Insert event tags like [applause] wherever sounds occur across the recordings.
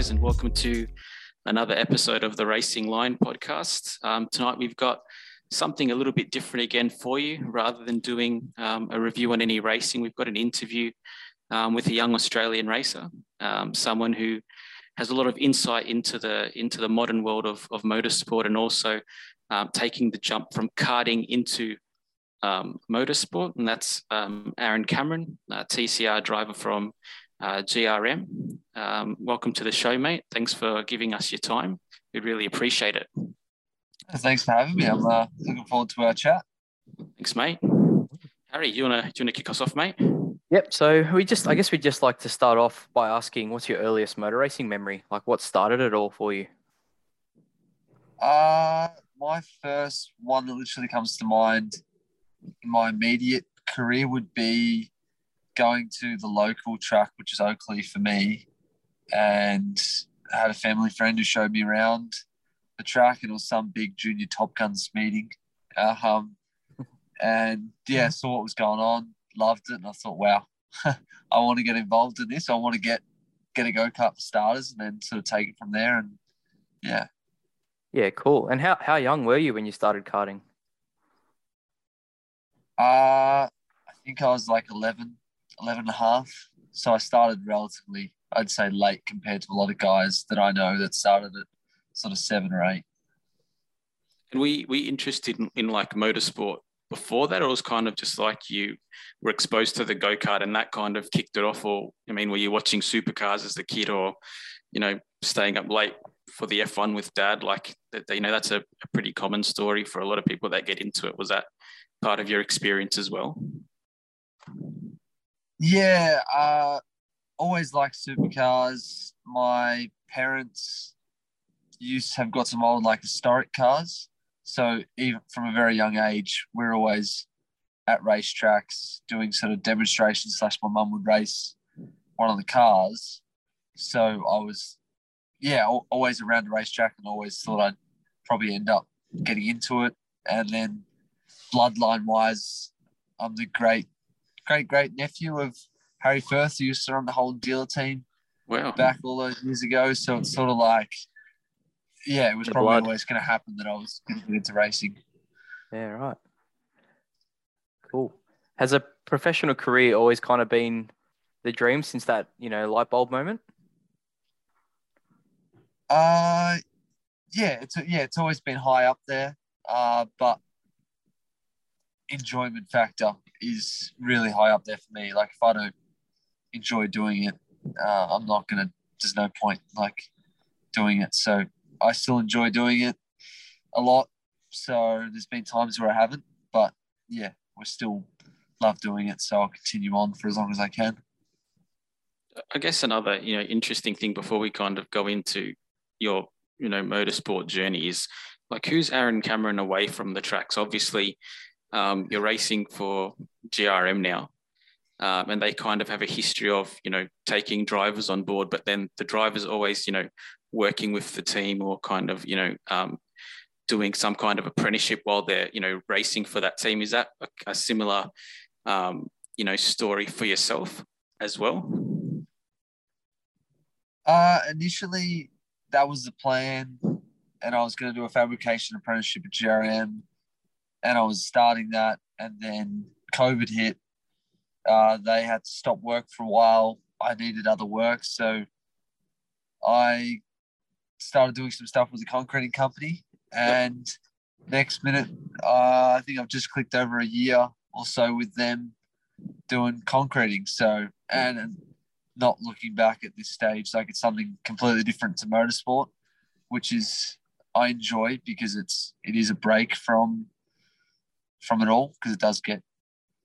guys, and welcome to another episode of the Racing Line podcast. Um, tonight, we've got something a little bit different again for you. Rather than doing um, a review on any racing, we've got an interview um, with a young Australian racer, um, someone who has a lot of insight into the into the modern world of, of motorsport, and also um, taking the jump from karting into um, motorsport, and that's Aaron Cameron, TCR driver from uh, GRM. Um, welcome to the show, mate. Thanks for giving us your time. We really appreciate it. Thanks for having me. I'm uh, looking forward to our chat. Thanks, mate. Harry, you wanna do you wanna kick us off, mate? Yep. So we just, I guess, we'd just like to start off by asking, what's your earliest motor racing memory? Like, what started it all for you? Uh, my first one that literally comes to mind in my immediate career would be going to the local track, which is Oakleigh for me, and I had a family friend who showed me around the track, and it was some big junior Top Guns meeting. Um, [laughs] and yeah, saw what was going on, loved it, and I thought, wow, [laughs] I want to get involved in this. I want to get get a go kart for starters, and then sort of take it from there. And yeah, yeah, cool. And how how young were you when you started karting? Uh, I think I was like 11, 11 and a half. So I started relatively, I'd say, late compared to a lot of guys that I know that started at sort of seven or eight. And we we interested in, in like motorsport before that, or was kind of just like you were exposed to the go kart and that kind of kicked it off? Or I mean, were you watching supercars as a kid, or you know, staying up late for the F1 with dad? Like, that, you know, that's a, a pretty common story for a lot of people that get into it. Was that part of your experience as well? Yeah, uh, always liked supercars. My parents used have got some old like historic cars, so even from a very young age, we're always at racetracks doing sort of demonstrations. Slash, my mum would race one of the cars, so I was, yeah, always around the racetrack, and always thought I'd probably end up getting into it. And then, bloodline wise, I'm the great great great nephew of Harry Firth, who used to run the Holden Dealer Team wow. back all those years ago. So it's sort of like, yeah, it was The probably blood. always going to happen that I was going to get into racing. Yeah, right. Cool. Has a professional career always kind of been the dream since that, you know, light bulb moment? Uh, yeah, it's yeah, it's always been high up there. Uh, but enjoyment factor is really high up there for me. Like if I don't enjoy doing it, uh, I'm not gonna. There's no point like doing it. So I still enjoy doing it a lot. So there's been times where I haven't, but yeah, we still love doing it. So I'll continue on for as long as I can. I guess another you know interesting thing before we kind of go into your you know motorsport journey is like who's Aaron Cameron away from the tracks? Obviously, um, you're racing for GRM now, um, and they kind of have a history of you know taking drivers on board, but then the drivers always you know working with the team or kind of you know um, doing some kind of apprenticeship while they're you know racing for that team. Is that a, a similar um, you know story for yourself as well? Uh, initially, that was the plan, and I was going to do a fabrication apprenticeship at GRM, and I was starting that, and then COVID hit. Uh, they had to stop work for a while. I needed other work, so I started doing some stuff with a concreting company, and next minute, uh, I think I've just clicked over a year or so with them doing concreting. So and, and not looking back at this stage, like it's something completely different to motorsport, which is I enjoy because it's it is a break from from it all because it does get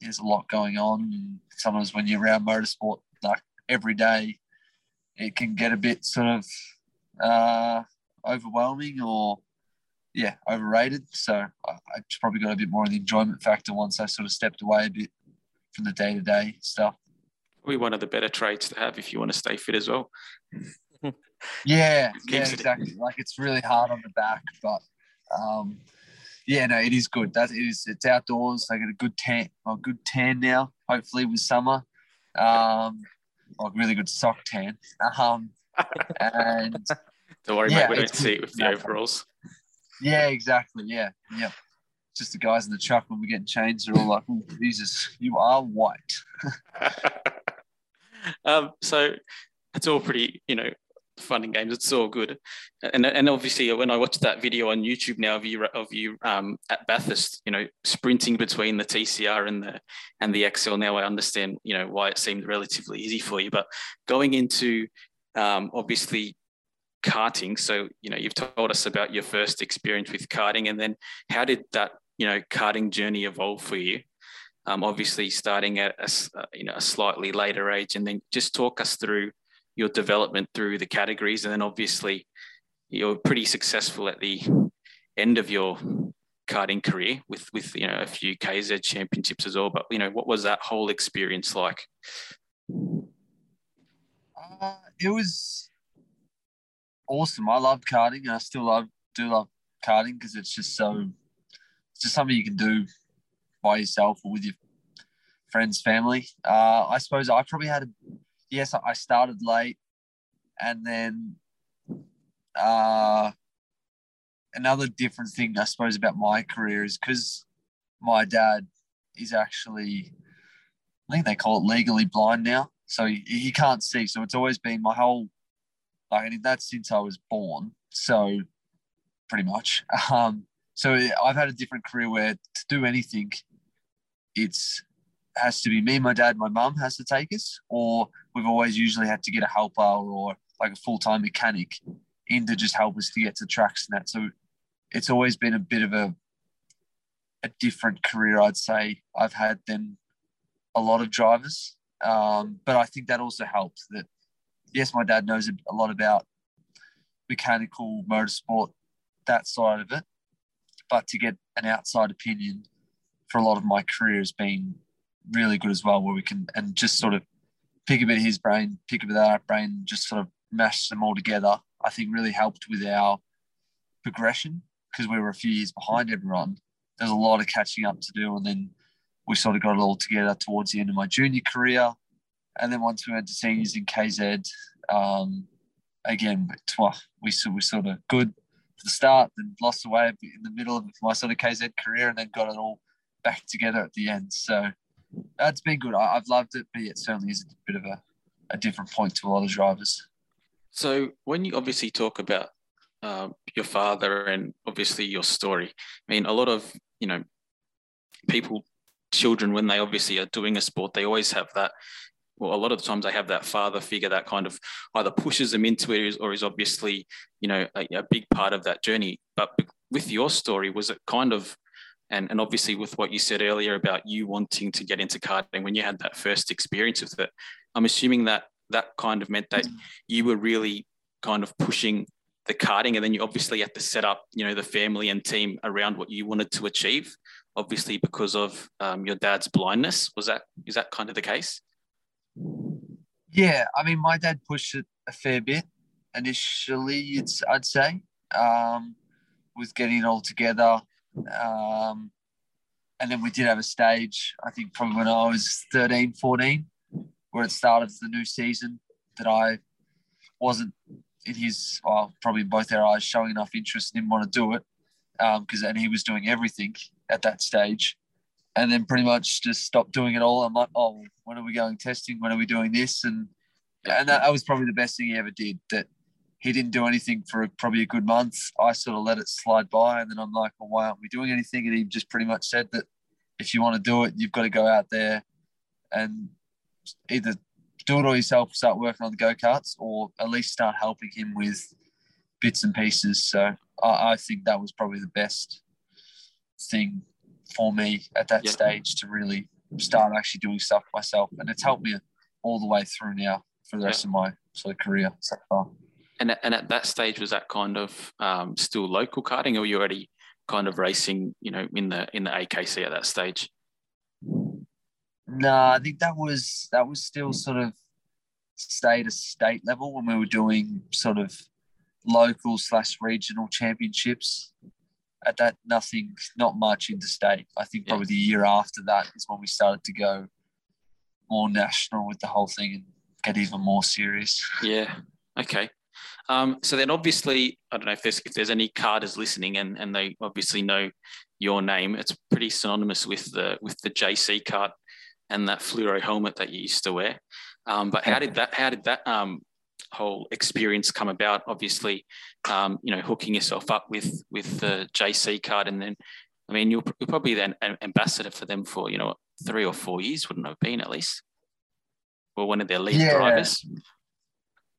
there's a lot going on. And sometimes when you're around motorsport like every day, it can get a bit sort of uh, overwhelming or yeah, overrated. So I, I just probably got a bit more of the enjoyment factor once I sort of stepped away a bit from the day to day stuff. Probably one of the better traits to have if you want to stay fit as well. [laughs] Yeah, yeah, exactly. Like it's really hard on the back, but um, yeah, no, it is good. That it is. It's outdoors. I get a good tan, a good tan now. Hopefully with summer, um, like really good sock tan. Um, and [laughs] Don't worry, Yeah, mate. We don't see it with the overalls. yeah, exactly. Yeah, yeah. Just the guys in the truck when we're getting changed, they're all like, oh, Jesus, you are white. [laughs] [laughs] um, so it's all pretty, you know, fun and games. It's all good, and and obviously when I watched that video on YouTube now of you of you um, at Bathurst, you know, sprinting between the TCR and the and the XL. Now I understand, you know, why it seemed relatively easy for you. But going into um, obviously karting, so you know, you've told us about your first experience with karting, and then how did that you know karting journey evolve for you? um, obviously starting at a, uh, you know a slightly later age, and then just talk us through your development through the categories, and then obviously you're pretty successful at the end of your karting career with with you know a few KZ championships as well. But you know what was that whole experience like? Uh, it was awesome. I loved karting, and I still love do love karting because it's just so it's just something you can do by yourself or with your friends, family. Uh, I suppose I probably had a yes. I started late, and then uh, another different thing I suppose about my career is because my dad is actually I think they call it legally blind now. So he, he can't see. So it's always been my whole like and that's since I was born. So pretty much. [laughs] Um, so I've had a different career where to do anything, it's has to be me, my dad, my mum has to take us, or we've always usually had to get a helper or like a full time mechanic in to just help us to get to tracks and that. So it's always been a bit of a a different career, I'd say, I've had than a lot of drivers. Um, but I think that also helps that, yes, my dad knows a lot about mechanical motorsport, that side of it. But to get an outside opinion for a lot of my career has been really good as well, where we can, and just sort of pick a bit of his brain, pick a bit of our brain, just sort of mash them all together, I think really helped with our progression because we were a few years behind everyone. There's a lot of catching up to do. And then we sort of got it all together towards the end of my junior career. And then once we went to seniors in KZ, um, again, we, we sort of good for the start, then lost the way in the middle of my sort of KZ career, and then got it all back together at the end. So that's been good. I, I've loved it, but it certainly is a bit of a, a different point to a lot of drivers. So when you obviously talk about um, your father and obviously your story, I mean, a lot of you know people, children, when they obviously are doing a sport, they always have that. Well, a lot of the times they have that father figure that kind of either pushes them into it or is, or is obviously, you know, a, a big part of that journey. But with your story, was it kind of, and, and obviously with what you said earlier about you wanting to get into karting when you had that first experience with it, I'm assuming that that kind of meant that you were really kind of pushing the karting and then you obviously had to set up you know the family and team around what you wanted to achieve obviously because of um, your dad's blindness was that is that kind of the case Yeah, I mean, my dad pushed it a fair bit initially. It's I'd say um, with getting it all together, um, and then we did have a stage. I think probably when I was 13, 14, where it started the new season that I wasn't in his, well, probably both their eyes, showing enough interest and didn't want to do it because and he was doing everything at that stage and then pretty much just stopped doing it all. I'm like, oh, when are we going testing? When are we doing this? And and that was probably the best thing he ever did. That he didn't do anything for probably a good month. I sort of let it slide by, and then I'm like, well, why aren't we doing anything? And he just pretty much said that if you want to do it, you've got to go out there and either do it all yourself, start working on the go karts, or at least start helping him with bits and pieces. So I, I think that was probably the best thing for me at that Yeah. stage to really start actually doing stuff myself. And it's helped me all the way through now for the rest of my sort of career so far. And at, and at that stage was that kind of um, still local karting or were you already kind of racing you know in the in the akc at that stage No, I think that was that was still sort of state to state level when we were doing sort of local slash regional championships. At that, nothing, not much interstate. I think Yeah. probably the year after that is when we started to go more national with the whole thing and get even more serious. yeah Okay. Um, so then obviously, I don't know if there's if there's any karters listening and, and they obviously know your name. It's pretty synonymous with the with the JC Kart and that fluoro helmet that you used to wear. Um, but how did that how did that um, whole experience come about? Obviously, um, you know, hooking yourself up with with the JC Kart, and then, I mean, you're, you're probably then an ambassador for them for you know three or four years, wouldn't have been at least, or one of their lead Yeah. drivers.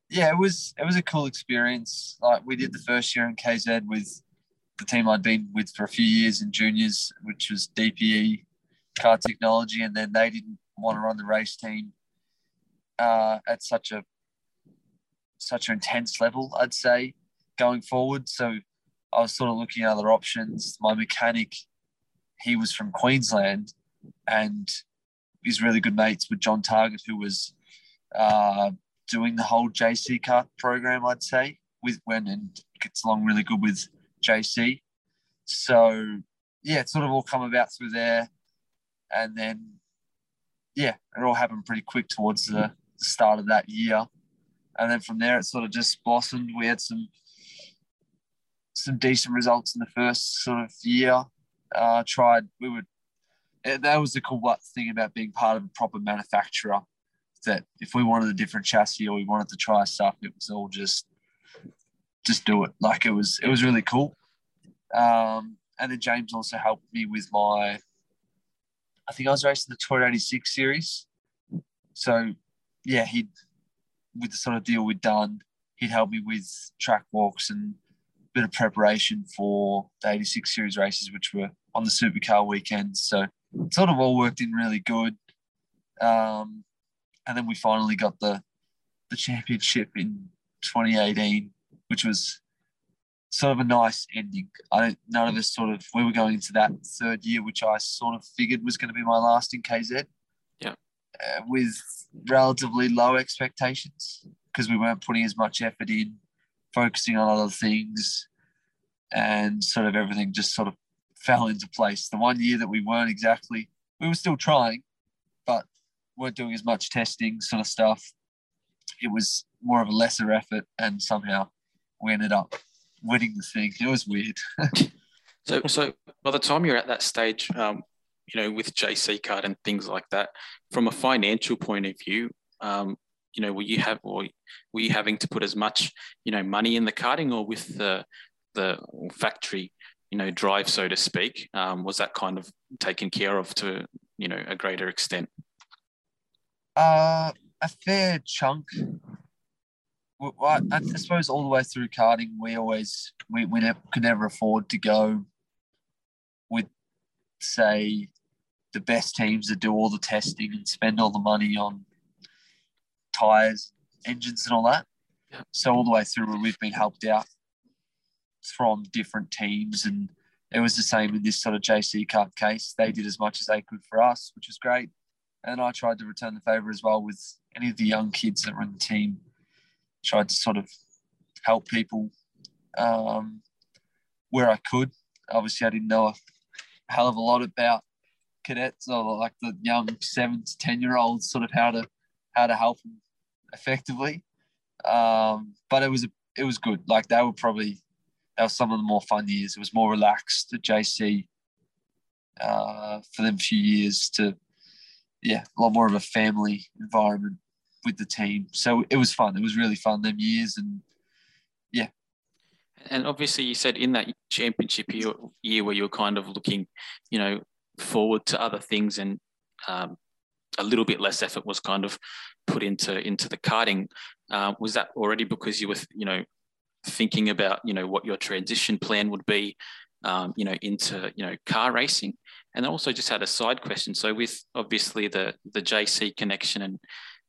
Yeah, it was it was a cool experience. Like we did the first year in KZ with the team I'd been with for a few years in juniors, which was DPE Kart Technology, and then they didn't want to run the race team uh, at such a such an intense level, I'd say, going forward. So I was sort of looking at other options. My mechanic, he was from Queensland, and he's really good mates with John Target, who was uh, doing the whole JC Kart program, I'd say, with when and gets along really good with JC. So yeah, it sort of all come about through there. And then yeah, it all happened pretty quick towards the start of that year. And then from there it sort of just blossomed. We had some some decent results in the first sort of year. Uh, tried we would eh, that was the cool thing about being part of a proper manufacturer that if we wanted a different chassis or we wanted to try stuff, it was all just just do it. Like it was it was really cool. Um, and then James also helped me with my I think I was racing the Toyota 86 series. So yeah, he'd with the sort of deal we'd done, he'd help me with track walks and a bit of preparation for the 86 series races, which were on the supercar weekends. So it sort of all worked in really good. Um, and then we finally got the the championship in 2018, which was sort of a nice ending. I don't, none of us sort of we were going into that third year, which I sort of figured was going to be my last in KZ. Yeah. Uh, with relatively low expectations because we weren't putting as much effort in, focusing on other things, and sort of everything just sort of fell into place. The one year that we weren't exactly, we were still trying, weren't doing as much testing sort of stuff. It was more of a lesser effort, and somehow we ended up winning the thing. It was weird. [laughs] So, so by the time you're at that stage, um, you know, with JC Kart and things like that, from a financial point of view, um, you know, were you have or were you having to put as much, you know, money in the karting or with the the factory, you know, drive, so to speak? Um, was that kind of taken care of to, you know, a greater extent? Uh, a fair chunk. Well, I, I suppose all the way through karting, we always we, we never, could never afford to go with, say, the best teams that do all the testing and spend all the money on tires, engines, and all that. So all the way through, we've been helped out from different teams, and it was the same in this sort of JC Cup case. They did as much as they could for us, which was great. And I tried to return the favour as well with any of the young kids that were in the team. Tried to sort of help people um, where I could. Obviously, I didn't know a hell of a lot about cadets or like the young seven to ten year olds, sort of how to how to help them effectively. Um, but it was a, it was good. Like they were probably that was some of the more fun years. It was more relaxed at JC uh, for them few years to yeah a lot more of a family environment with the team. So it was fun. It was really fun them years and yeah. And obviously, you said in that championship year, year where you're kind of looking, you know, forward to other things, and um, a little bit less effort was kind of put into into the karting. Uh, was that already because you were, you know, thinking about, you know, what your transition plan would be, um, you know, into you know car racing? And I also just had a side question. So with obviously the the JC connection and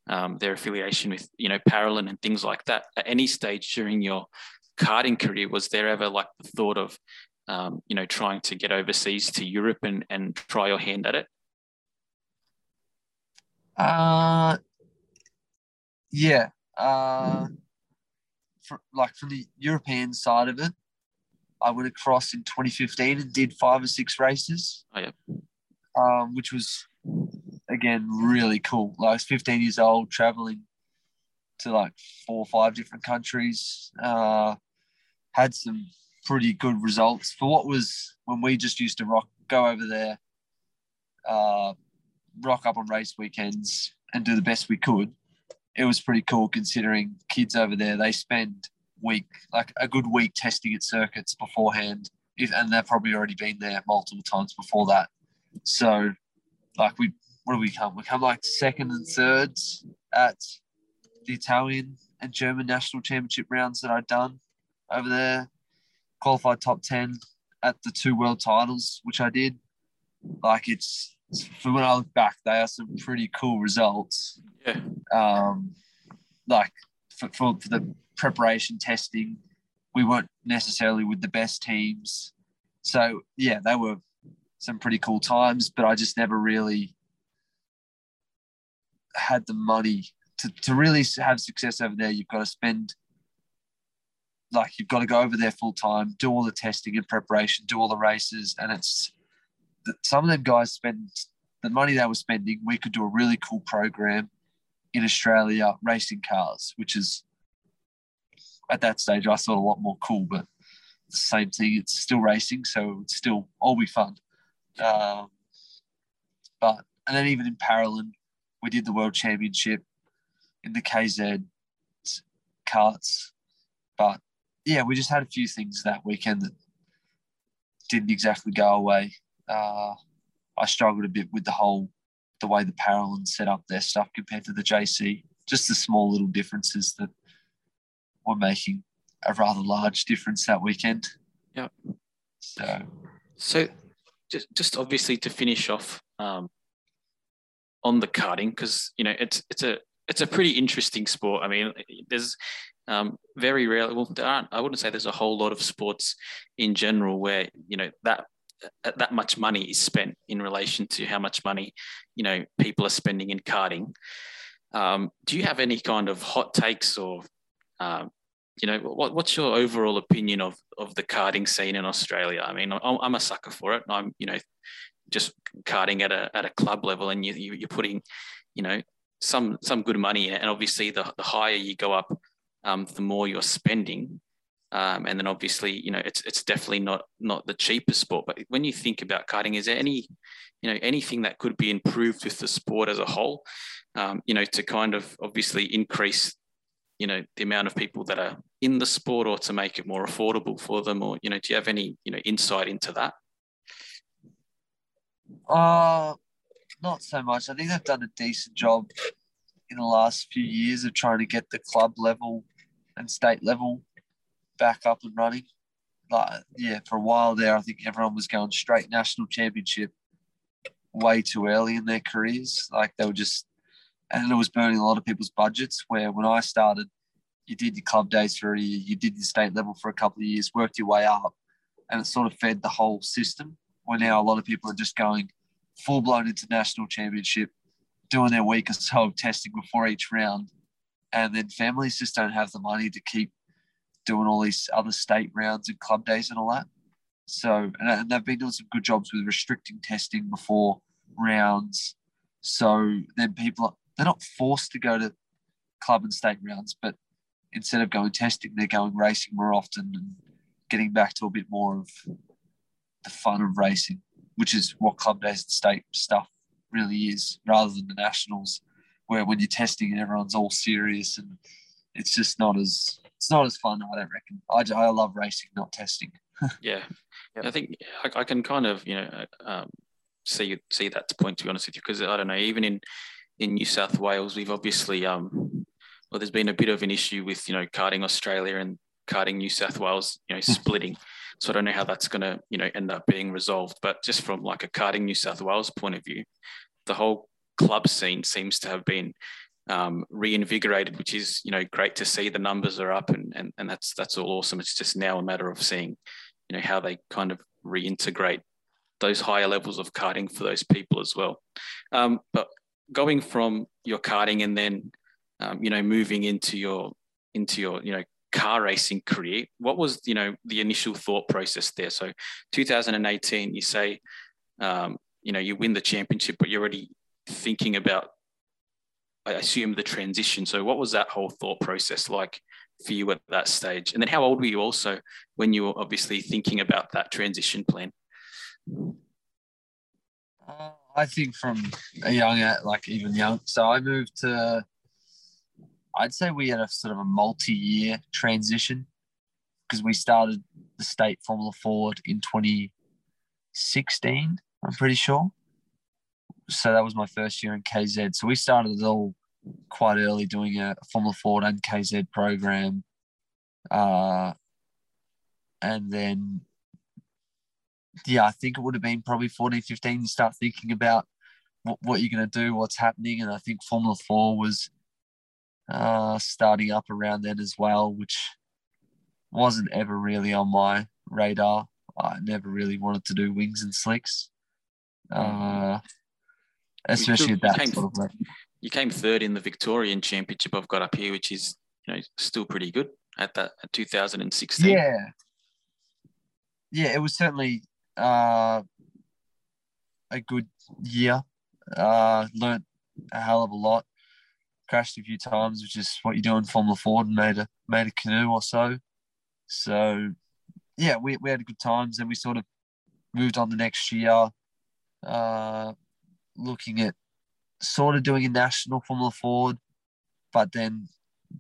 um, their affiliation with you know Parolin and things like that, at any stage during your karting career, was there ever like the thought of, um, you know, trying to get overseas to Europe and, and try your hand at it? Uh, yeah. Uh, for, like from the European side of it, I went across in 2015 and did five or six races. Oh, yeah. Um, which was again really cool. Like I was 15 years old, traveling to like four or five different countries. Uh, had some pretty good results for what was when we just used to rock go over there, uh, rock up on race weekends and do the best we could. It was pretty cool considering kids over there they spend week like a good week testing at circuits beforehand, if, and they've probably already been there multiple times before that. So, like we, what do we come? We come like second and thirds at the Italian and German national championship rounds that I'd done over there. Qualified top ten at the two world titles, which I did. Like it's for when I look back, they are some pretty cool results. Yeah. Um, like for, for, for the preparation testing, we weren't necessarily with the best teams. So yeah, they were some pretty cool times, but I just never really had the money to, to really have success over there. You've got to spend like you've got to go over there full time, do all the testing and preparation, do all the races, and it's some of them guys spend the money they were spending. We could do a really cool program in Australia racing cars, which is at that stage I thought a lot more cool, but the same thing. It's still racing, so it's still all be fun. Um, but and then even in Parolin, we did the World Championship in the KZ karts, but yeah, we just had a few things that weekend that didn't exactly go away. Uh, I struggled a bit with the whole the way the Parolins set up their stuff compared to the JC. Just the small little differences that were making a rather large difference that weekend. Yeah. So. So, just just obviously to finish off um, on the karting because you know it's it's a it's a pretty interesting sport. I mean, there's um, very rarely. Well, there aren't. I wouldn't say there's a whole lot of sports in general where you know that that much money is spent in relation to how much money you know people are spending in karting. Um, do you have any kind of hot takes or um, you know what, what's your overall opinion of of the karting scene in Australia? I mean, I'm, I'm a sucker for it. I'm you know just karting at a at a club level, and you, you are putting you know some some good money in it, and obviously the the higher you go up, um, the more you're spending. Um, and then obviously, you know, it's it's definitely not not the cheapest sport. But when you think about karting, is there any, you know, anything that could be improved with the sport as a whole? Um, you know, to kind of obviously increase, you know, the amount of people that are in the sport, or to make it more affordable for them, or you know, do you have any you know insight into that? Uh not so much. I think they've done a decent job in the last few years of trying to get the club level and state level back up and running. Like, yeah, for a while there, I think everyone was going straight national championship way too early in their careers. Like they were just, and it was burning a lot of people's budgets. Where when I started, you did your club days for a year, you did your state level for a couple of years, worked your way up, and it sort of fed the whole system. Where now a lot of people are just going full blown international championship, doing their week or so of testing before each round. And then families just don't have the money to keep doing all these other state rounds and club days and all that. So, and they've been doing some good jobs with restricting testing before rounds. So then people, are, they're not forced to go to club and state rounds, but instead of going testing, they're going racing more often and getting back to a bit more of the fun of racing which is what club days and state stuff really is, rather than the nationals, where when you're testing and everyone's all serious and it's just not as it's not as fun. I don't reckon. I, I love racing, not testing. [laughs] yeah, I think I, I, can kind of you know um, see see that point to be honest with you because I don't know even in in New South Wales we've obviously um well there's been a bit of an issue with you know karting Australia and karting New South Wales you know [laughs] splitting. So I don't know how that's going to, you know, end up being resolved. But just from like a karting New South Wales point of view, the whole club scene seems to have been um, reinvigorated, which is, you know, great to see. The numbers are up, and and and that's that's all awesome. It's just now a matter of seeing, you know, how they kind of reintegrate those higher levels of karting for those people as well. Um, but going from your karting and then, um, you know, moving into your into your you know car racing career, what was you know the initial thought process there? So 2018, you say um, you know you win the championship, but you're already thinking about I assume the transition. So what was that whole thought process like for you at that stage? And then how old were you also when you were obviously thinking about that transition plan? Uh, I think from a young, like even young. So I moved to. I'd say we had a sort of a multi-year transition because we started the state Formula Ford in 2016. I'm pretty sure. So that was my first year in KZ. So we started it all quite early, doing a Formula Ford and KZ program, uh, and then yeah, I think it would have been probably 14, 15 to start thinking about what, what you're going to do, what's happening. And I think Formula 4 was uh, starting up around then as well, which wasn't ever really on my radar. I never really wanted to do wings and slicks, uh, especially at that came, sort of level. You came third in the Victorian Championship I've got up here, which is you know still pretty good at that at 2016. Yeah, yeah, it was certainly uh, a good year. Uh, learned a hell of a lot. Crashed a few times, which is what you do in Formula Ford, and made a made a canoe or so. So, yeah, we, we had good times. and we sort of moved on the next year, uh, looking at sort of doing a national Formula Ford, but then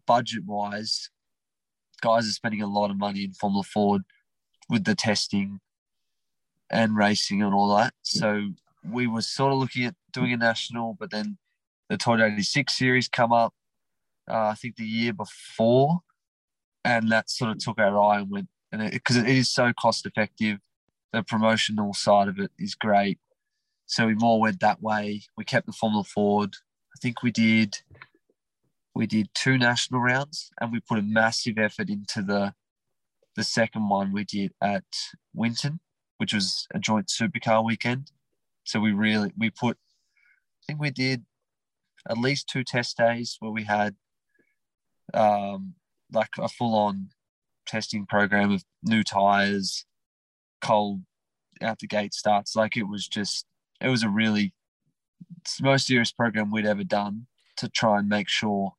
budget wise, guys are spending a lot of money in Formula Ford with the testing and racing and all that. So we were sort of looking at doing a national, but then the Toyota 86 series come up, uh, I think the year before, and that sort of took our eye and went, and because it, it is so cost effective, the promotional side of it is great. So we more went that way. We kept the Formula Ford. I think we did we did two national rounds and we put a massive effort into the the second one we did at Winton which was a joint supercar weekend. So we really we put I think we did at least two test days where we had um, like a full on testing program of new tires, cold out the gate starts. Like it was just it was a really most serious program we'd ever done to try and make sure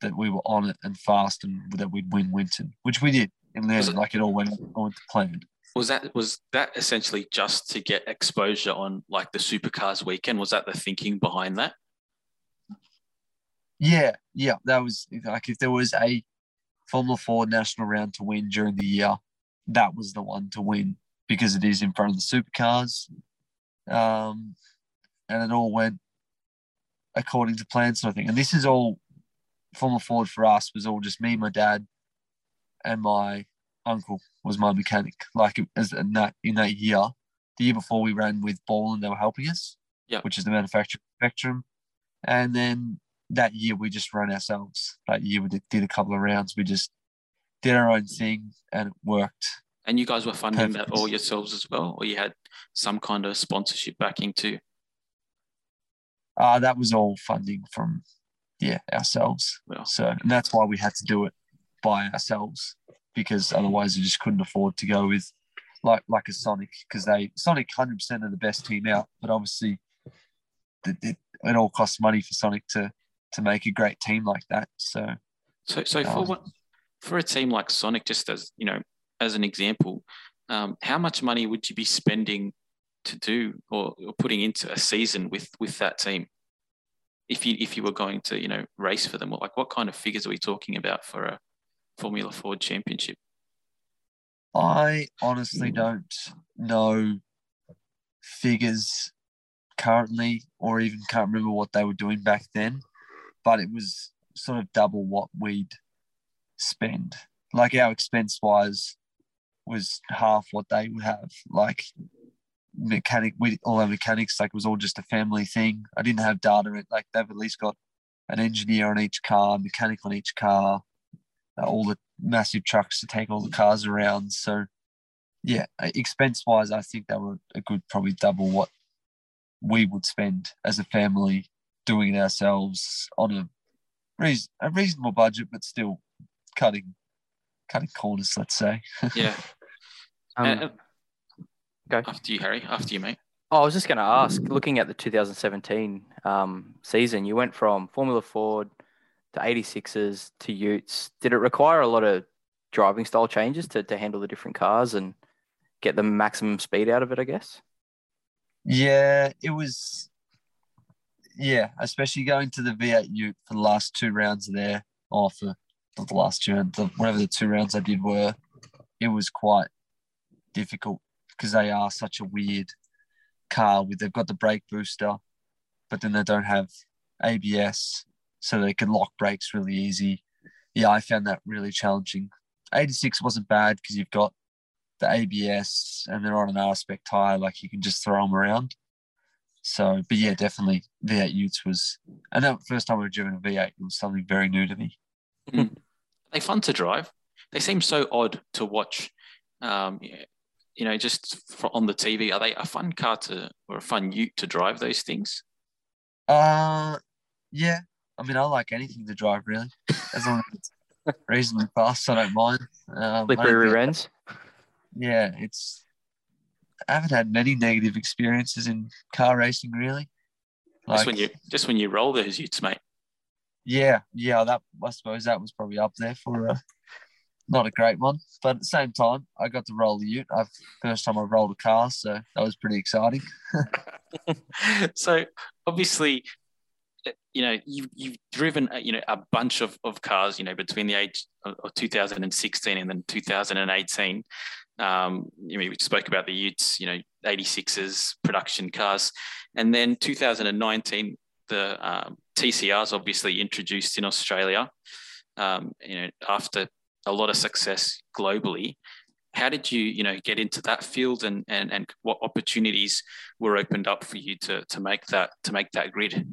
that we were on it and fast and that we'd win Winton, which we did. And then like it all went, all went to plan was that was that essentially just to get exposure on like the supercars weekend? Was that the thinking behind that? Yeah, yeah, that was like if there was a Formula Ford national round to win during the year, that was the one to win because it is in front of the supercars, um, and it all went according to plan, sort of thing. And this is all Formula Ford for us was all just me, my dad, and my uncle was my mechanic. Like as in that in that year, the year before we ran with Ball and they were helping us, yeah, which is the manufacturer spectrum. And then that year we just ran ourselves. That year we did, did a couple of rounds. We just did our own thing and it worked. And you guys were funding Perfect. that all yourselves as well, or you had some kind of sponsorship backing too? Uh, that was all funding from yeah ourselves. Well. So and that's why we had to do it by ourselves because otherwise we just couldn't afford to go with like like a Sonic because they Sonic hundred percent are the best team out, but obviously it, it, it, all costs money for Sonic to to make a great team like that. So so so um, for what for a team like Sonic, just as you know, as an example, um, how much money would you be spending to do or, or putting into a season with with that team? If you if you were going to you know race for them, like what kind of figures are we talking about for a Formula Ford Championship? I honestly don't know figures currently, or even can't remember what they were doing back then, but it was sort of double what we'd spend. Like our expense wise was half what they would have. Like mechanic, we all our mechanics, like it was all just a family thing. I didn't have data. Like they've at least got an engineer on each car, mechanic on each car, uh, all the massive trucks to take all the cars around. So, yeah, uh, expense wise, I think they were a good probably double what we would spend as a family doing it ourselves on a, reason, a reasonable budget, but still cutting cutting corners. Let's say. yeah. [laughs] um, uh, go after you, Harry. After you, mate. Oh, I was just going to ask, looking at the 2017 um, season, you went from Formula Ford to 86s to Utes. Did it require a lot of driving style changes to, to handle the different cars and get the maximum speed out of it, I guess? Yeah, it was. Yeah, especially going to the V8 Ute for the last two rounds there, or for not the last two the, whatever the two rounds I did were, it was quite difficult because they are such a weird car with they've got the brake booster, but then they don't have ABS, so they can lock brakes really easy. Yeah, I found that really challenging. 86 wasn't bad because you've got the ABS and they're on an R spec tire, like you can just throw them around. So, but yeah, definitely V8 Utes was, and that first time I've driven a V8 was something very new to me. Mm. They fun to drive. They seem so odd to watch. Um, you know, just on the TV, are they a fun car to or a fun ute to drive those things? Uh, yeah. I mean, I like anything to drive really, as long as it's [laughs] reasonably fast. I don't mind. Um, Slippery rear ends. Yeah, it's. I haven't had many negative experiences in car racing really. Like, just when you just when you roll those utes, mate. Yeah, yeah. That I suppose that was probably up there for uh, not a great one. But at the same time, I got to roll the Ute. I've first time I rolled a car, so that was pretty exciting. [laughs] so obviously, you know, you've you've driven you know a bunch of, of cars, you know, between the age of 2016 and then 2018. Um, you know, we spoke about the Utes, you know, 86s production cars, and then 2019, the um, TCRs obviously introduced in Australia. Um, you know, after a lot of success globally. How did you, you know, get into that field, and and and what opportunities were opened up for you to to make that to make that grid?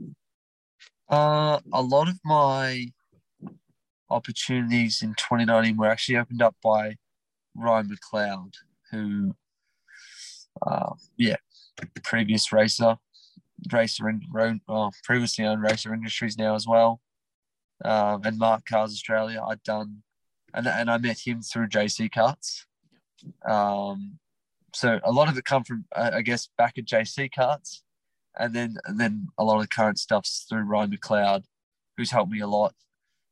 Uh, a lot of my opportunities in 2019 were actually opened up by Ryan McLeod, who, uh, yeah, the previous racer, racer in uh, previously owned Racer Industries now as well, um, and MARC Cars Australia. I'd done and and I met him through JC Karts. Um, so a lot of it come from I guess back at JC Karts, and then and then a lot of the current stuff's through Ryan McLeod, who's helped me a lot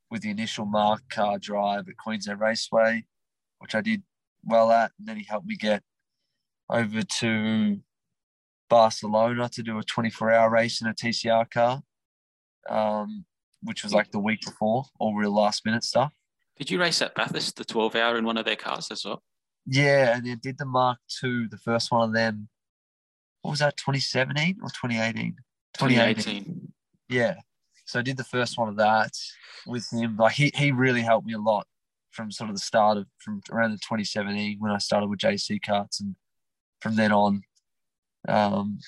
with the initial mark car drive at Queensland Raceway, which I did well at, and then he helped me get over to Barcelona to do a 24 hour race in a TCR car, um, which was like the week before, all real last minute stuff. Did you race at Bathurst, the 12 hour in one of their cars as well? Yeah, and I did the MARC II, the first one of them. What was that, 2017 or 2018? 2018. Yeah. So I did the first one of that with him. Like he, he really helped me a lot from sort of the start of from around the 2017 when I started with JC Karts and from then on um,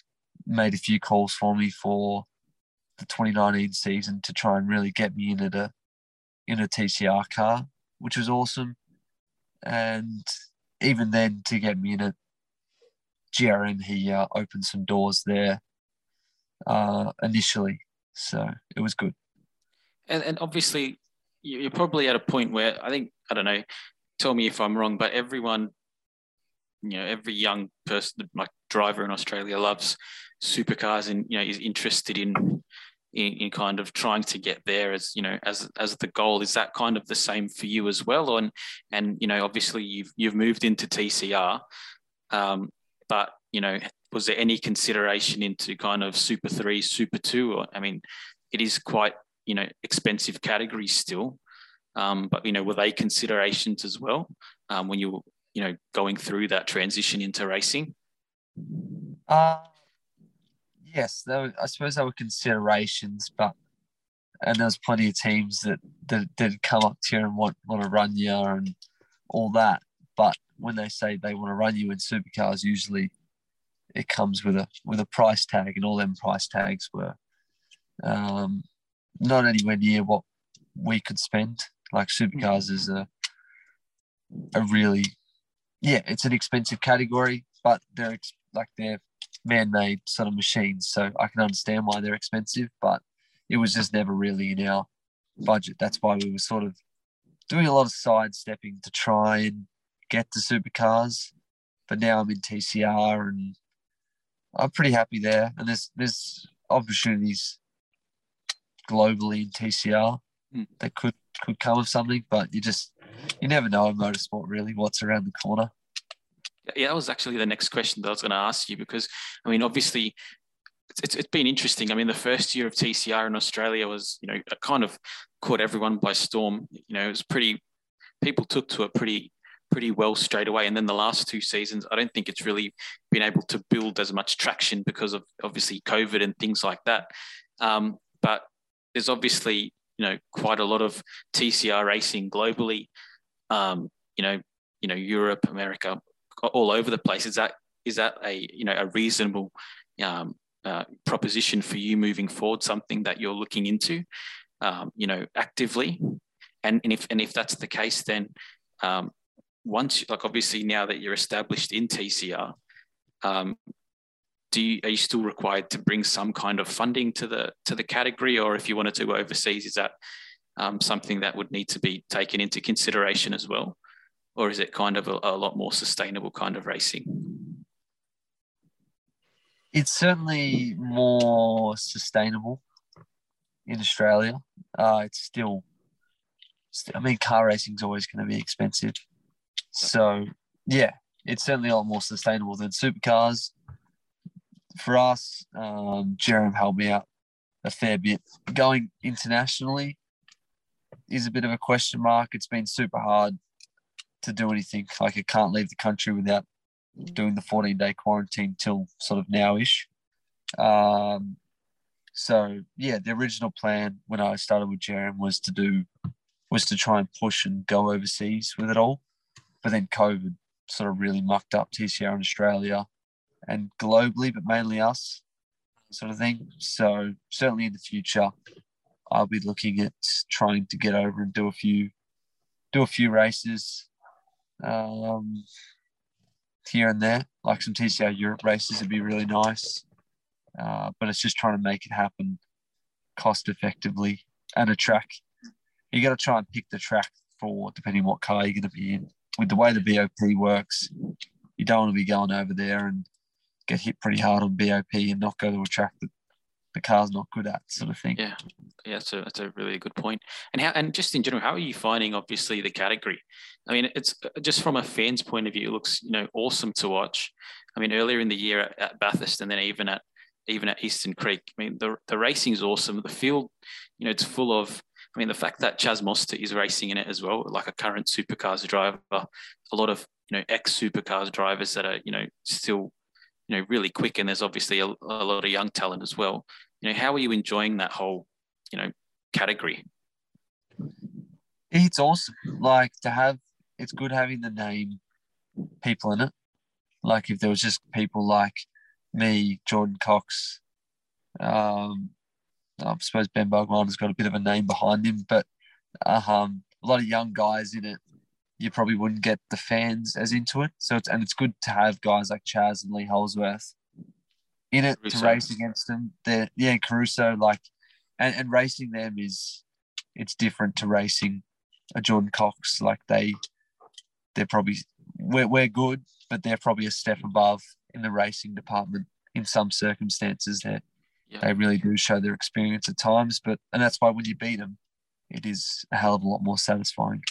made a few calls for me for the 2019 season to try and really get me into a in a TCR car, which was awesome. And even then, to get me in a GRM, he uh, opened some doors there uh, initially. So it was good. And, and obviously, you're probably at a point where I think, I don't know, tell me if I'm wrong, but everyone, you know, every young person, like driver in Australia loves supercars and, you know, is interested in in, in, kind of trying to get there as you know as as the goal. Is that kind of the same for you as well? And and you know obviously you've you've moved into tcr um, but you know was there any consideration into kind of super 3 super 2 or i mean it is quite you know expensive categories still um, but you know were they considerations as well um, when you were you know going through that transition into racing uh yes, were, I suppose there were considerations, but and was plenty of teams that that did come up to you and want want to run you and all that. But when they say they want to run you in supercars, usually it comes with a with a price tag, and all them price tags were um, not anywhere near what we could spend. Like supercars is a a really yeah, it's an expensive category, but they're like they're man-made sort of machines. So I can understand why they're expensive, but it was just never really in our budget. That's why we were sort of doing a lot of sidestepping to try and get to supercars. But now I'm in TCR and I'm pretty happy there, and there's there's opportunities globally in TCR Mm. that could could come of something, but you just you never know in motorsport really what's around the corner. Yeah, that was actually the next question that I was going to ask you because, I mean, obviously, it's, it's, been interesting. I mean, the first year of TCR in Australia was, you know, kind of caught everyone by storm. You know, it was pretty, people took to it pretty, pretty well straight away. And then the last two seasons, I don't think it's really been able to build as much traction because of obviously COVID and things like that. Um, but there's obviously, you know, quite a lot of TCR racing globally. Um, you know, you know, Europe, America, all over the place. Is that is that a you know a reasonable um, uh, proposition for you moving forward? Something that you're looking into, um, you know, actively, and, and if and if that's the case, then um, once like obviously now that you're established in TCR, um, do you, are you still required to bring some kind of funding to the to the category, or if you wanted to overseas, is that um, something that would need to be taken into consideration as well? Or is it kind of a, a, lot more sustainable kind of racing? It's certainly more sustainable in Australia. Uh, it's still, I mean, car racing is always going to be expensive. So, yeah, it's certainly a lot more sustainable than supercars. For us, um, GRM helped me out a fair bit. Going internationally is a bit of a question mark. It's been super hard to do anything. Like I can't leave the country without doing the 14 day quarantine till sort of nowish. Um, so yeah, the original plan when I started with GRM was to do was to try and push and go overseas with it all. But then COVID sort of really mucked up TCR in Australia and globally, but mainly us, sort of thing. So certainly in the future, I'll be looking at trying to get over and do a few do a few races um, here and there, like some TCR Europe races would be really nice. Uh, but it's just trying to make it happen cost effectively at a track. You got to try and pick the track for depending what car you're going to be in. With the way the BOP works, you don't want to be going over there and get hit pretty hard on BOP and not go to a track that the car's not good at, sort of thing. Yeah, yeah, a that's a really good point. And how and just in general, how are you finding obviously the category? I mean, it's uh, just from a fan's point of view, it looks you know awesome to watch. I mean, earlier in the year at, at Bathurst, and then even at even at Eastern Creek. I mean, the the racing is awesome. The field, you know, it's full of. I mean, the fact that Chaz Mostert is racing in it as well, like a current supercars driver, a lot of you know ex supercars drivers that are you know still know really quick, and there's obviously a, a lot of young talent as well. You know, how are you enjoying that whole you know category? It's awesome. Like to have, it's good having the name people in it. Like if there was just people like me, Jordan Cox, um, I suppose Ben Bogman has got a bit of a name behind him, but um, a lot of young guys in it, you probably wouldn't get the fans as into it. So it's and it's good to have guys like Chaz and Lee Holdsworth in it Caruso. to race against them. They're yeah, Caruso like, and, and racing them is it's different to racing a Jordan Cox. Like they, they're probably we're we're good, but they're probably a step above in the racing department in some circumstances. that yeah. they really do show their experience at times, but and that's why when you beat them, it is a hell of a lot more satisfying.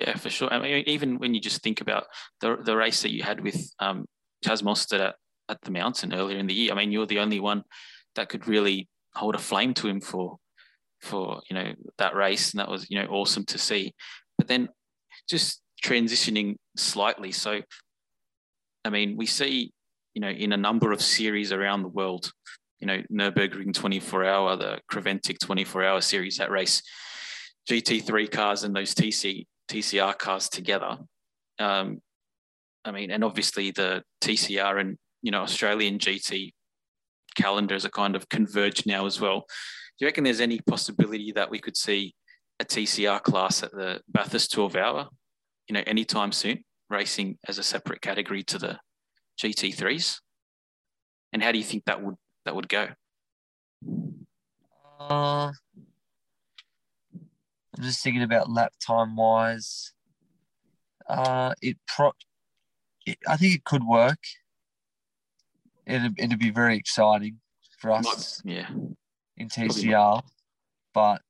Yeah, for sure. I mean, even when you just think about the the race that you had with um, Chaz Mostert at, at the mountain earlier in the year, I mean, you're the only one that could really hold a flame to him for for you know that race, and that was you know awesome to see. But then just transitioning slightly, so I mean, we see you know in a number of series around the world, you know Nurburgring 24 hour, the Creventic 24 hour series that race GT3 cars and those TC TCR cars together. Um, I mean, and obviously the TCR and you know Australian GT calendars are kind of converged now as well. Do you reckon there's any possibility that we could see a TCR class at the Bathurst 12 hour, you know, anytime soon, racing as a separate category to the GT3s? And how do you think that would that would go? Uh, I'm just thinking about lap time wise. Uh, it pro, it, I think it could work. it'd, it'd be very exciting for us Might- yeah, in TCR, but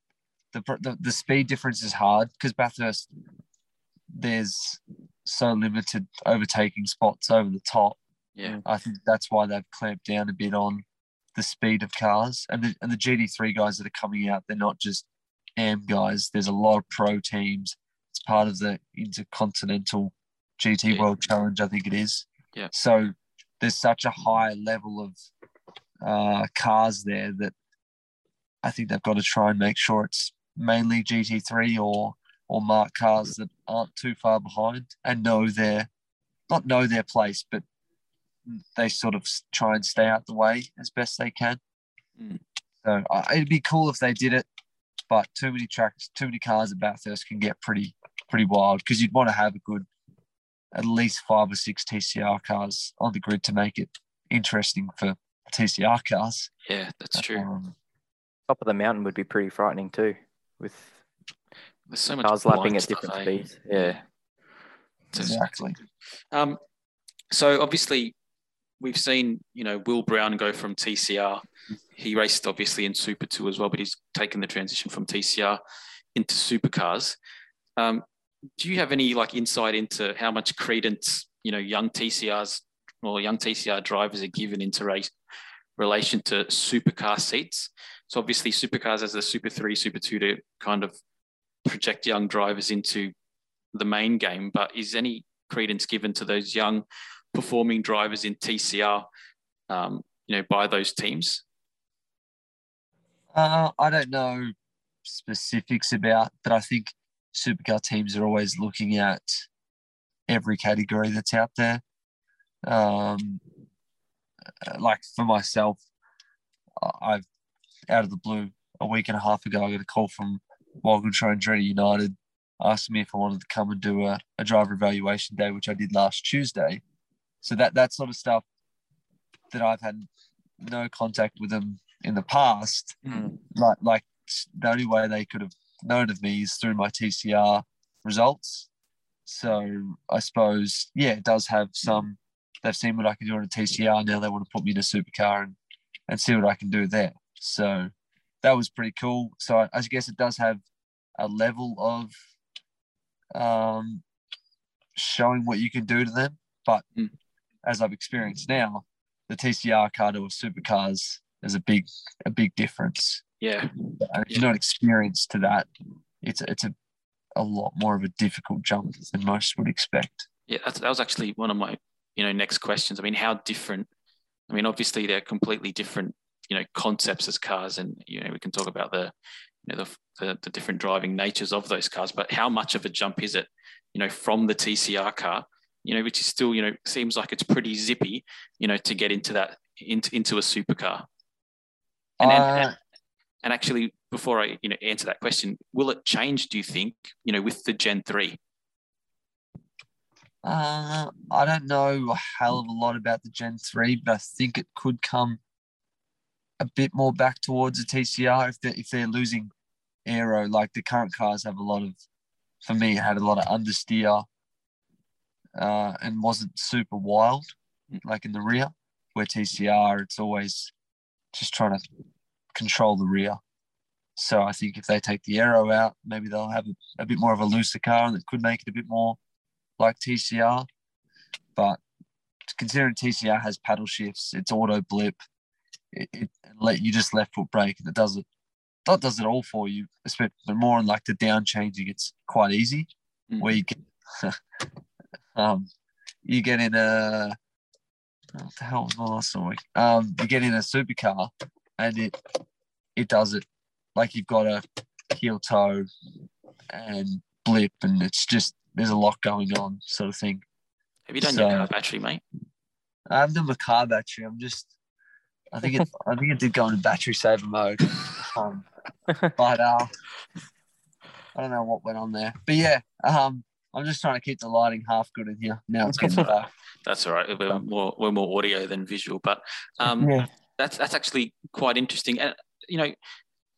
the, the the speed difference is hard because Bathurst there's so limited overtaking spots over the top. yeah, I think that's why they've clamped down a bit on the speed of cars and the and the GT3 guys that are coming out. They're not just AM guys. There's a lot of pro teams. It's part of the Intercontinental GT Yeah. World Challenge, I think it is. Yeah. So there's such a high level of uh, cars there that I think they've got to try and make sure it's mainly GT3 or or MARC cars that aren't too far behind and know their not know their place, but they sort of try and stay out the way as best they can. Mm. So uh, it'd be cool if they did it, but too many tracks, too many cars at Bathurst can get pretty pretty wild because you'd want to have a good at least five or six TCR cars on the grid to make it interesting for TCR cars. yeah. That's true. Um, Top of the mountain would be pretty frightening too, with There's so much cars lapping blind at stuff, different eh? speeds. Yeah. Exactly. Um, so obviously, we've seen you know Will Brown go from TCR. He raced obviously in Super Two as well, but he's taken the transition from TCR into supercars. Um, do you have any like insight into how much credence you know young TCRs or young TCR drivers are given into race relation to supercar seats? So obviously, supercars as the Super Three, Super Two to kind of project young drivers into the main game, but is any credence given to those young performing drivers in TCR, um, you know, by those teams? Uh, I don't know specifics about, but I think supercar teams are always looking at every category that's out there. Um, uh, like for myself, I've out of the blue a week and a half ago, I got a call from Walkinshaw Andretti United asking me if I wanted to come and do a, a driver evaluation day, which I did last Tuesday. So that that sort of stuff that I've had no contact with them in the past Mm. like like the only way they could have known of me is through my TCR results. So I suppose yeah, it does have some. They've seen what I can do on a TCR. Now they want to put me in a supercar and and see what I can do there. So that was pretty cool. So I, I guess it does have a level of um, showing what you can do to them. But Mm. as I've experienced now, the TCR car to a supercars is a big a big difference. Yeah, And if you're not experienced to that, it's it's a a lot more of a difficult jump than most would expect. yeah, that's, that was actually one of my, you know, next questions. I mean, how different? I mean, obviously they're completely different, you know, concepts as cars, and you know, we can talk about the, you know, the the, the different driving natures of those cars. But how much of a jump is it, you know, from the TCR car, you know, which is still, you know, seems like it's pretty zippy, you know, to get into that into into a supercar. And, Uh, and actually, before I you know answer that question, will it change? Do you think you know with the Gen three? Uh, I don't know a hell of a lot about the Gen 3, but I think it could come a bit more back towards the TCR if they're, if they're losing aero. Like the current cars have a lot of, for me, it had a lot of understeer uh, and wasn't super wild, like in the rear, where TCR, it's always just trying to control the rear. So I think if they take the aero out, maybe they'll have a, a bit more of a looser car and it could make it a bit more like TCR, but considering TCR has paddle shifts, it's auto blip, it, it let you just left foot brake and it does it. That does it all for you, especially more on like the down changing. It's quite easy Mm. where you get, [laughs] um, you get in a what the hell was my last story? Um, you get in a supercar and it it does it like you've got a heel toe and blip and it's just there's a lot going on sort of thing. Have you done your car battery, mate? I have done the car battery. I'm just I think it I think it did go into battery saver mode. Um, but uh I don't know what went on there. But yeah, um I'm just trying to keep the lighting half good in here. Now it's getting [laughs] back. That's all right. We're more we're more audio than visual, but um, yeah. that's that's actually quite interesting. And you know,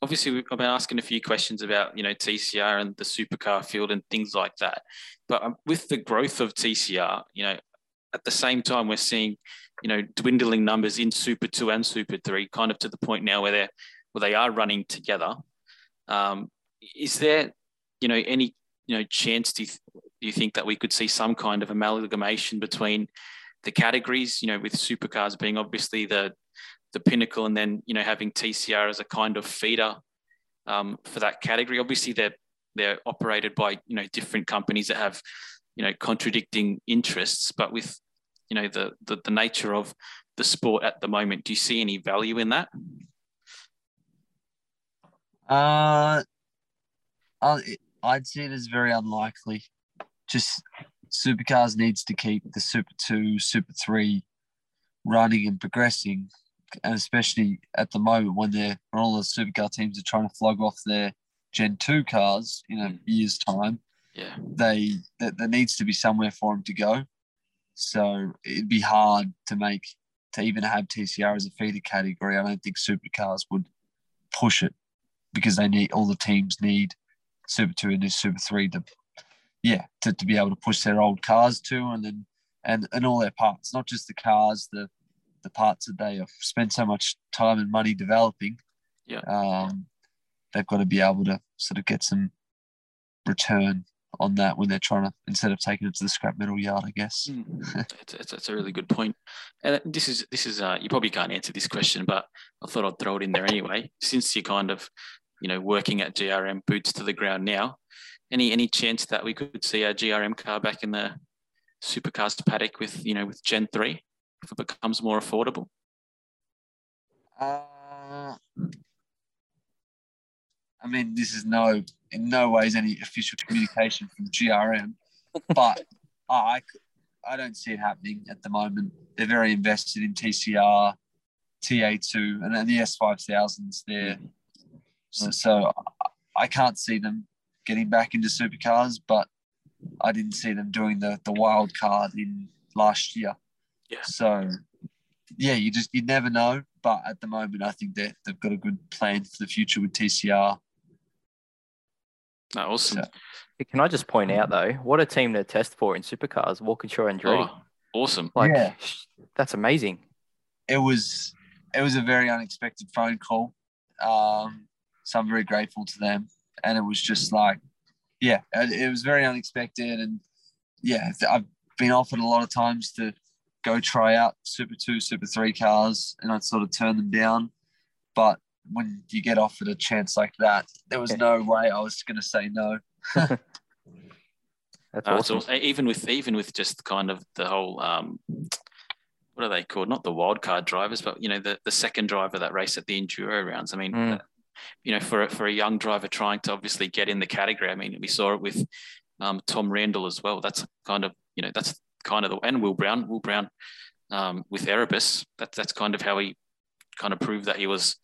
obviously I've been asking a few questions about you know TCR and the supercar field and things like that. But um, with the growth of TCR, you know, at the same time we're seeing you know, dwindling numbers in Super Two and Super Three, kind of to the point now where they're where they are running together. Um, is there, you know, any you know chance you, do you think that we could see some kind of amalgamation between the categories? You know, with supercars being obviously the the pinnacle, and then you know having TCR as a kind of feeder um, for that category. Obviously, they're they're operated by you know different companies that have you know contradicting interests, but with you know the the, the nature of the sport at the moment, do you see any value in that? Uh, I'd see it as very unlikely. Just supercars needs to keep the Super Two, Super Three running and progressing, and especially at the moment when they're when all the supercar teams are trying to flog off their Gen Two cars in a mm. year's time. Yeah, they that there needs to be somewhere for them to go. So it'd be hard to make to even have TCR as a feeder category. I don't think supercars would push it because they need all the teams need Super Two and Super Three to yeah to, to be able to push their old cars to and then and and all their parts, not just the cars, the the parts that they have spent so much time and money developing. Yeah. Um, they've got to be able to sort of get some return on that when they're trying to instead of taking it to the scrap metal yard, I guess. Mm, [laughs] it's, it's, it's, a really good point. And this is this is uh, you probably can't answer this question, but I thought I'd throw it in there anyway. Since you're kind of you know working at GRM boots to the ground now, any any chance that we could see a GRM car back in the supercars paddock with you know with Gen three if it becomes more affordable? Uh, I mean, this is no in no ways any official communication from GRM, [laughs] but I I don't see it happening at the moment. They're very invested in TCR, TA2, and then the S5000s there. So, so I can't see them getting back into supercars, but I didn't see them doing the the wild card in last year. Yeah. So yeah, you just you never know. But at the moment, I think that they've got a good plan for the future with TCR. No, awesome. So, Can I just point out though, what a team to test for in supercars, Walkinshaw and Andretti. Oh, awesome. Like yeah. that's amazing. It was it was a very unexpected phone call. Um, so I'm very grateful to them. And it was just like, yeah, it was very unexpected. And yeah, I've been offered a lot of times to go try out Super 2, Super 3 cars, and I'd sort of turn them down. But when you get offered a chance like that, there was no way I was going to say no. [laughs] That's awesome. Uh, even with even with just kind of the whole um, what are they called? Not the wild card drivers, but you know the the second driver that race at the enduro rounds. I mean, mm. You know, for for a young driver trying to obviously get in the category. I mean, we saw it with um, Tom Randall as well. That's kind of you know that's kind of the and Will Brown, Will Brown um, with Erebus. That's that's kind of how he kind of proved that he was,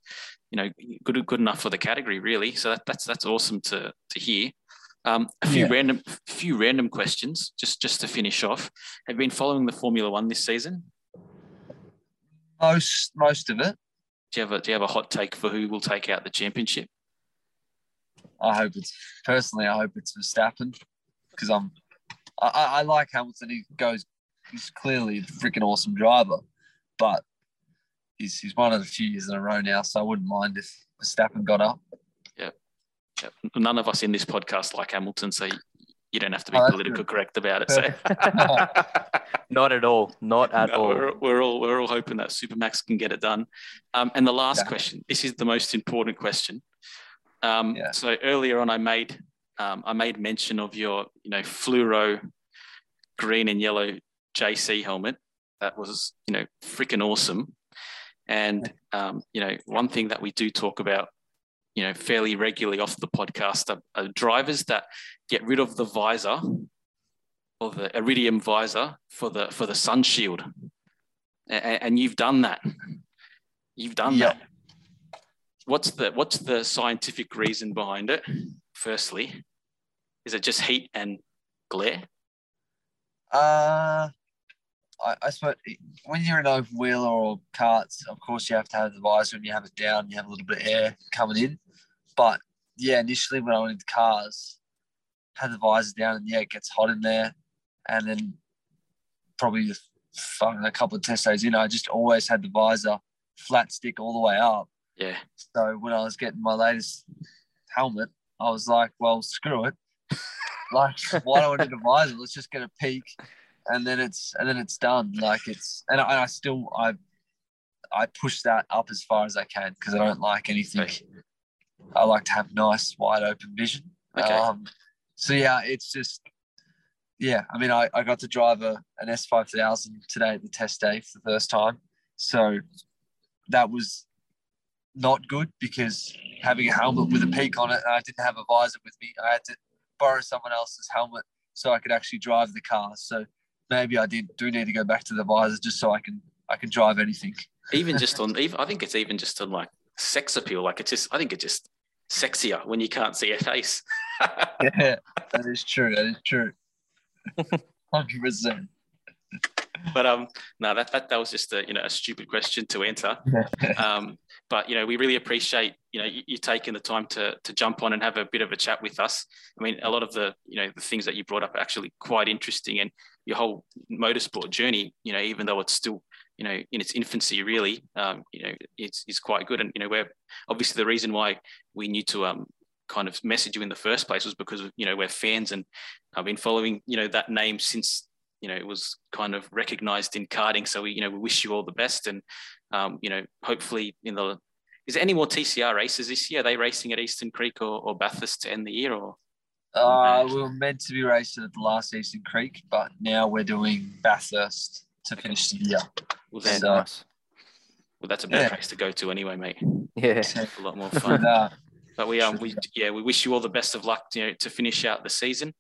you know, good good enough for the category, really. So that, that's that's awesome to to hear. Um, a few yeah. random few random questions just just to finish off. Have you been following the Formula One this season? Most most of it. Do you have a do you have a hot take for who will take out the championship? I hope it's personally. I hope it's Verstappen because I'm I, I like Hamilton. He goes, he's clearly a freaking awesome driver, but he's he's won it a few years in a row now, so I wouldn't mind if Verstappen got up. Yeah. yeah. None of us in this podcast like Hamilton, so you don't have to be oh, political good. correct about it. So. [laughs] [laughs] Not at all. Not at no, all. We're, we're, all we're all hoping that Supermax can get it done. Um, and the last yeah. question. This is the most important question. Um, yeah. So earlier on, I made um, I made mention of your, you know, fluoro green and yellow JC helmet. That was, you know, freaking awesome. And, um, you know, one thing that we do talk about, you know, fairly regularly off the podcast are, are drivers that get rid of the visor or the iridium visor for the for the sun shield. And, and you've done that. You've done yep. that. What's the what's the scientific reason behind it? Firstly, is it just heat and glare? Uh, I, I suppose when you're in open wheel or karts, of course you have to have the visor and you have it down, you have a little bit of air coming in. But yeah, initially when I went into cars, had the visor down and yeah, it gets hot in there. And then probably a couple of test days in, I just always had the visor flat stick all the way up. Yeah. So when I was getting my latest helmet, I was like, well, screw it. [laughs] like, why do I need a visor? Let's just get a peak, and then it's and then it's done. Like it's and I, and I still I I push that up as far as I can because I don't like anything. I like to have nice wide open vision. Okay. Um, so yeah, it's just yeah. I mean, I, I got to drive a an S five thousand today at the test day for the first time. So that was not good because having a helmet with a peak on it, and I didn't have a visor with me. I had to borrow someone else's helmet so I could actually drive the car. So maybe I did do need to go back to the visor just so I can I can drive anything. Even just [laughs] on, even I think it's even just on like sex appeal. Like it's just, I think it's just sexier when you can't see a face. [laughs] yeah, that is true. That is true. [laughs] Hundred percent but um, no, that, that that was just a you know a stupid question to answer. [laughs] um, but you know, we really appreciate you know you, you, taking the time to to jump on and have a bit of a chat with us. I mean, a lot of the you know the things that you brought up are actually quite interesting, and your whole motorsport journey, you know, even though it's still you know in its infancy, really, um, you know, it's is quite good. And you know, we're obviously the reason why we need to um kind of message you in the first place was because you know we're fans and I've been following you know that name since you know it was kind of recognized in karting. So we you know we wish you all the best, and um, you know hopefully in the is there any more TCR races this year? Are they racing at Eastern Creek or, or Bathurst to end the year, or? Uh, we were meant to be racing at the last Eastern Creek, but now we're doing Bathurst to finish the year. Well, so, nice. Well, that's a better yeah. place to go to anyway, mate. Yeah, a lot more [laughs] fun. uh, but we um we yeah we wish you all the best of luck you know to finish out the season.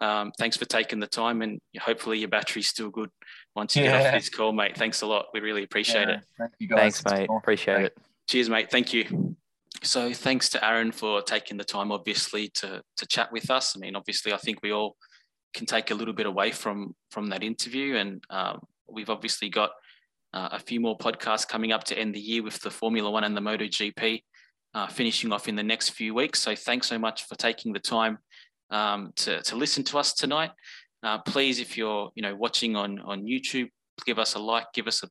Um, thanks for taking the time, and hopefully your battery's still good once you yeah. get off this call, mate. Thanks a lot. We really appreciate yeah, it. Thank you guys. Thanks, mate. Appreciate it. Cheers, mate. Thank you. So thanks to Aaron for taking the time, obviously, to to chat with us. I mean, obviously, I think we all can take a little bit away from from that interview, and um, we've obviously got uh, a few more podcasts coming up to end the year with the Formula One and the MotoGP. Uh, finishing off in the next few weeks. So thanks so much for taking the time um, to, to listen to us tonight. Uh, please, if you're you know watching on on YouTube, give us a like, give us a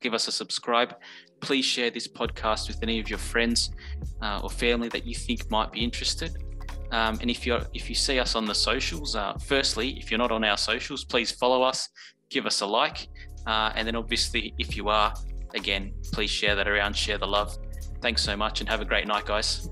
give us a subscribe. Please share this podcast with any of your friends uh, or family that you think might be interested. Um, and if you if you see us on the socials, uh, firstly, if you're not on our socials, please follow us, give us a like, uh, and then obviously, if you are, again, please share that around, share the love. Thanks so much, and have a great night, guys.